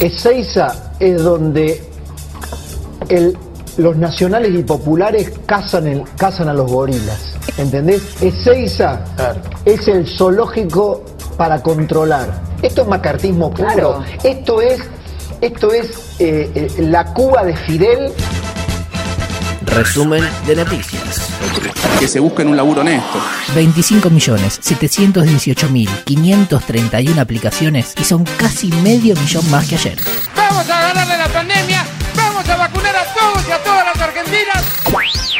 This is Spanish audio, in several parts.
Ezeiza es donde el, los nacionales y populares cazan, el, cazan a los gorilas. ¿Entendés? Ezeiza es el zoológico para controlar. Esto es macartismo puro. Claro. Esto es, esto es eh, eh, la Cuba de Fidel. Resumen de noticias. Que se busquen un laburo honesto. 25.718.531 aplicaciones y son casi medio millón más que ayer. Vamos a ganarle la pandemia, vamos a vacunar a todos y a todas.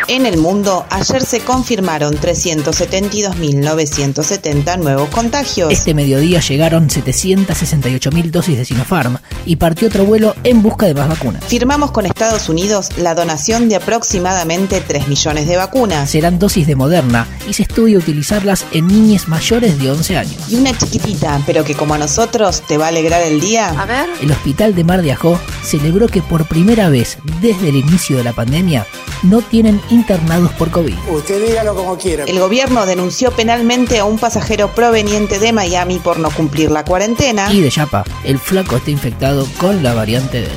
En el mundo, ayer se confirmaron 372.970 nuevos contagios. Este mediodía llegaron 768.000 dosis de Sinopharm y partió otro vuelo en busca de más vacunas. Firmamos con Estados Unidos la donación de aproximadamente 3 millones de vacunas. Serán dosis de Moderna y se estudia utilizarlas en niñas mayores de 11 años. Y una chiquitita, pero que como a nosotros te va a alegrar el día. A ver. El Hospital de Mar de Ajó celebró que por primera vez desde el inicio de la pandemia no tienen internados por COVID. Usted dígalo como quiera. El gobierno denunció penalmente a un pasajero proveniente de Miami por no cumplir la cuarentena. Y de Yapa, el flaco está infectado con la variante Delta.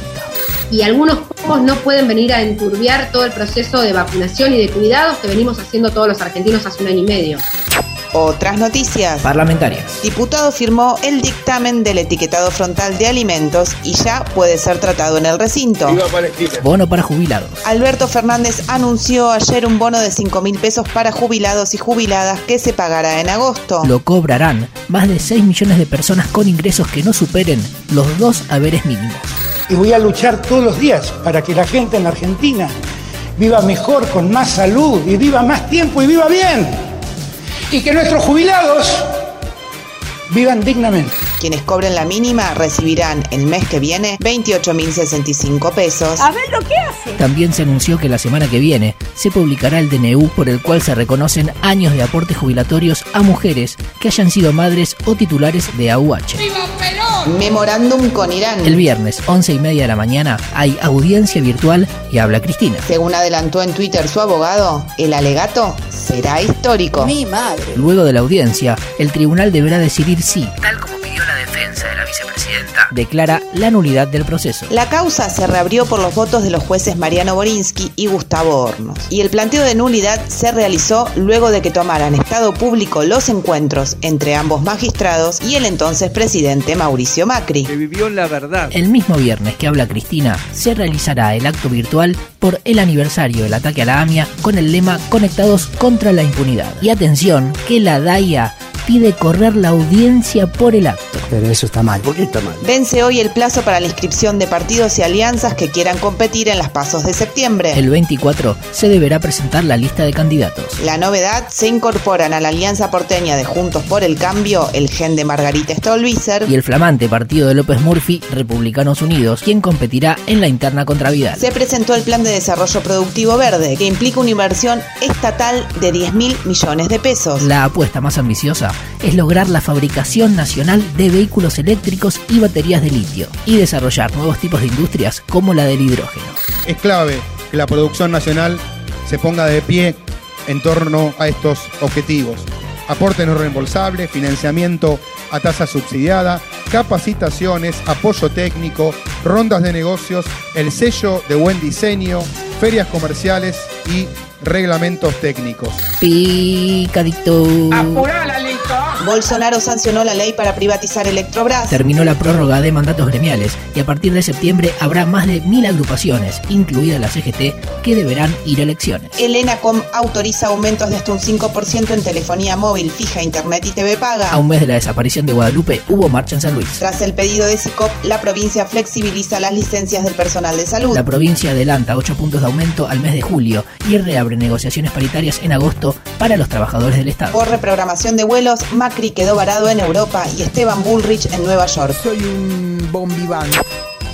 y algunos pocos no pueden venir a enturbiar todo el proceso de vacunación y de cuidados que venimos haciendo todos los argentinos hace un año y medio. Otras noticias. Parlamentarias. Diputado firmó el dictamen del etiquetado frontal de alimentos y ya puede ser tratado en el recinto. Bono para jubilados. Alberto Fernández anunció ayer un bono de 5 mil pesos para jubilados y jubiladas que se pagará en agosto. Lo cobrarán más de 6 millones de personas con ingresos que no superen los dos haberes mínimos. Y voy a luchar todos los días para que la gente en la Argentina viva mejor, con más salud, y viva más tiempo y viva bien. Y que nuestros jubilados vivan dignamente. Quienes cobren la mínima recibirán el mes que viene 28.065 pesos. A ver lo que hace. También se anunció que la semana que viene se publicará el DNU por el cual se reconocen años de aportes jubilatorios a mujeres que hayan sido madres o titulares de AUH. ¡Viva Perón! Memorándum con Irán. El viernes, 11 y media de la mañana, hay audiencia virtual y habla Cristina. Según adelantó en Twitter su abogado, el alegato será histórico. Mi madre. Luego de la audiencia, el tribunal deberá decidir si, tal como vicepresidenta, declara la nulidad del proceso. La causa se reabrió por los votos de los jueces Mariano Borinsky y Gustavo Hornos. Y el planteo de nulidad se realizó luego de que tomaran estado público los encuentros entre ambos magistrados y el entonces presidente Mauricio Macri. Que vivió la verdad. El mismo viernes que habla Cristina, se realizará el acto virtual por el aniversario del ataque a la AMIA con el lema Conectados contra la impunidad. Y atención, que la DAIA pide correr la audiencia por el acto. Pero eso está mal. ¿Por qué está mal? Vence hoy el plazo para la inscripción de partidos y alianzas que quieran competir en las pasos de septiembre. El 24 se deberá presentar la lista de candidatos. La novedad se incorporan a la alianza porteña de Juntos por el Cambio el gen de Margarita Stolbizer. Y el flamante partido de López Murphy, Republicanos Unidos, quien competirá en la interna contra Vidal. Se presentó el Plan de Desarrollo Productivo Verde, que implica una inversión estatal de 10 mil millones de pesos. La apuesta más ambiciosa es lograr la fabricación nacional de vehículos eléctricos y baterías de litio y desarrollar nuevos tipos de industrias como la del hidrógeno. Es clave que la producción nacional se ponga de pie en torno a estos objetivos. Aporte no reembolsable, financiamiento a tasa subsidiada, capacitaciones, apoyo técnico, rondas de negocios, el sello de buen diseño, ferias comerciales y reglamentos técnicos. Picadito. ¡Apurala, listo! Bolsonaro sancionó la ley para privatizar Electrobras. Terminó la prórroga de mandatos gremiales y a partir de septiembre habrá más de mil agrupaciones, incluida la CGT, que deberán ir a elecciones. El ENACOM autoriza aumentos de hasta un 5% en telefonía móvil, fija, internet y TV paga. A un mes de la desaparición de Guadalupe hubo marcha en San Luis. Tras el pedido de SICOP, la provincia flexibiliza las licencias del personal de salud. La provincia adelanta 8 puntos de aumento al mes de julio y reabre negociaciones paritarias en agosto para los trabajadores del Estado. Por reprogramación de vuelos, Macri quedó varado en Europa y Esteban Bullrich en Nueva York. Soy un bombiván.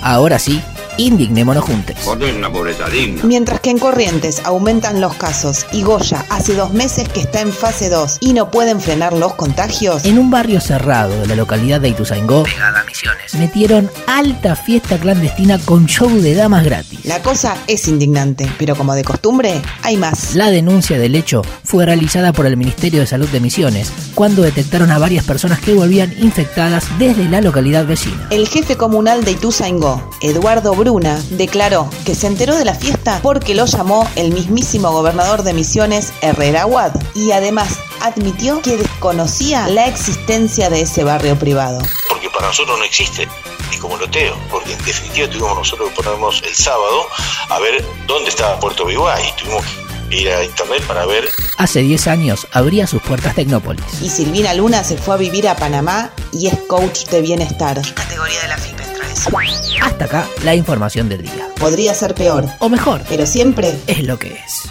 Ahora sí, Indignémonos juntos. una pobreza digna. Mientras que en Corrientes aumentan los casos y Goya hace dos meses que está en fase 2 y no pueden frenar los contagios, En un barrio cerrado de la localidad de Ituzaingó, pegada a Misiones, metieron alta fiesta clandestina con show de damas gratis. la cosa es indignante, pero como de costumbre, hay más. La denuncia del hecho fue realizada por el Ministerio de Salud de Misiones cuando detectaron a varias personas que volvían infectadas desde la localidad vecina. El jefe comunal de Ituzaingó, Eduardo Bruna, declaró que se enteró de la fiesta porque lo llamó el mismísimo gobernador de Misiones, Herrera Aguad, y además admitió que desconocía la existencia de ese barrio privado. porque para nosotros no existe ni como loteo, porque en definitiva tuvimos nosotros que ponernos el sábado a ver dónde estaba Puerto Viguay y tuvimos que ir a internet para ver Hace 10 años abría sus puertas Tecnópolis. Y Silvina Luna se fue a vivir a Panamá y es coach de bienestar. ¿Qué categoría de la FIP Hasta acá la información del día. Podría ser peor, O mejor, pero siempre es lo que es.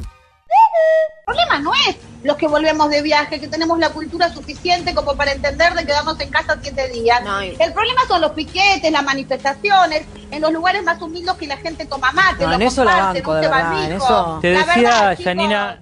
El problema no es los que volvemos de viaje, que tenemos la cultura suficiente como para entender de quedarnos en casa siete días. El problema son los piquetes, las manifestaciones, en los lugares más humildes que la gente toma mate, No, lo en eso la banco, no de se verdad, en eso- Te La decía, verdad, Janina,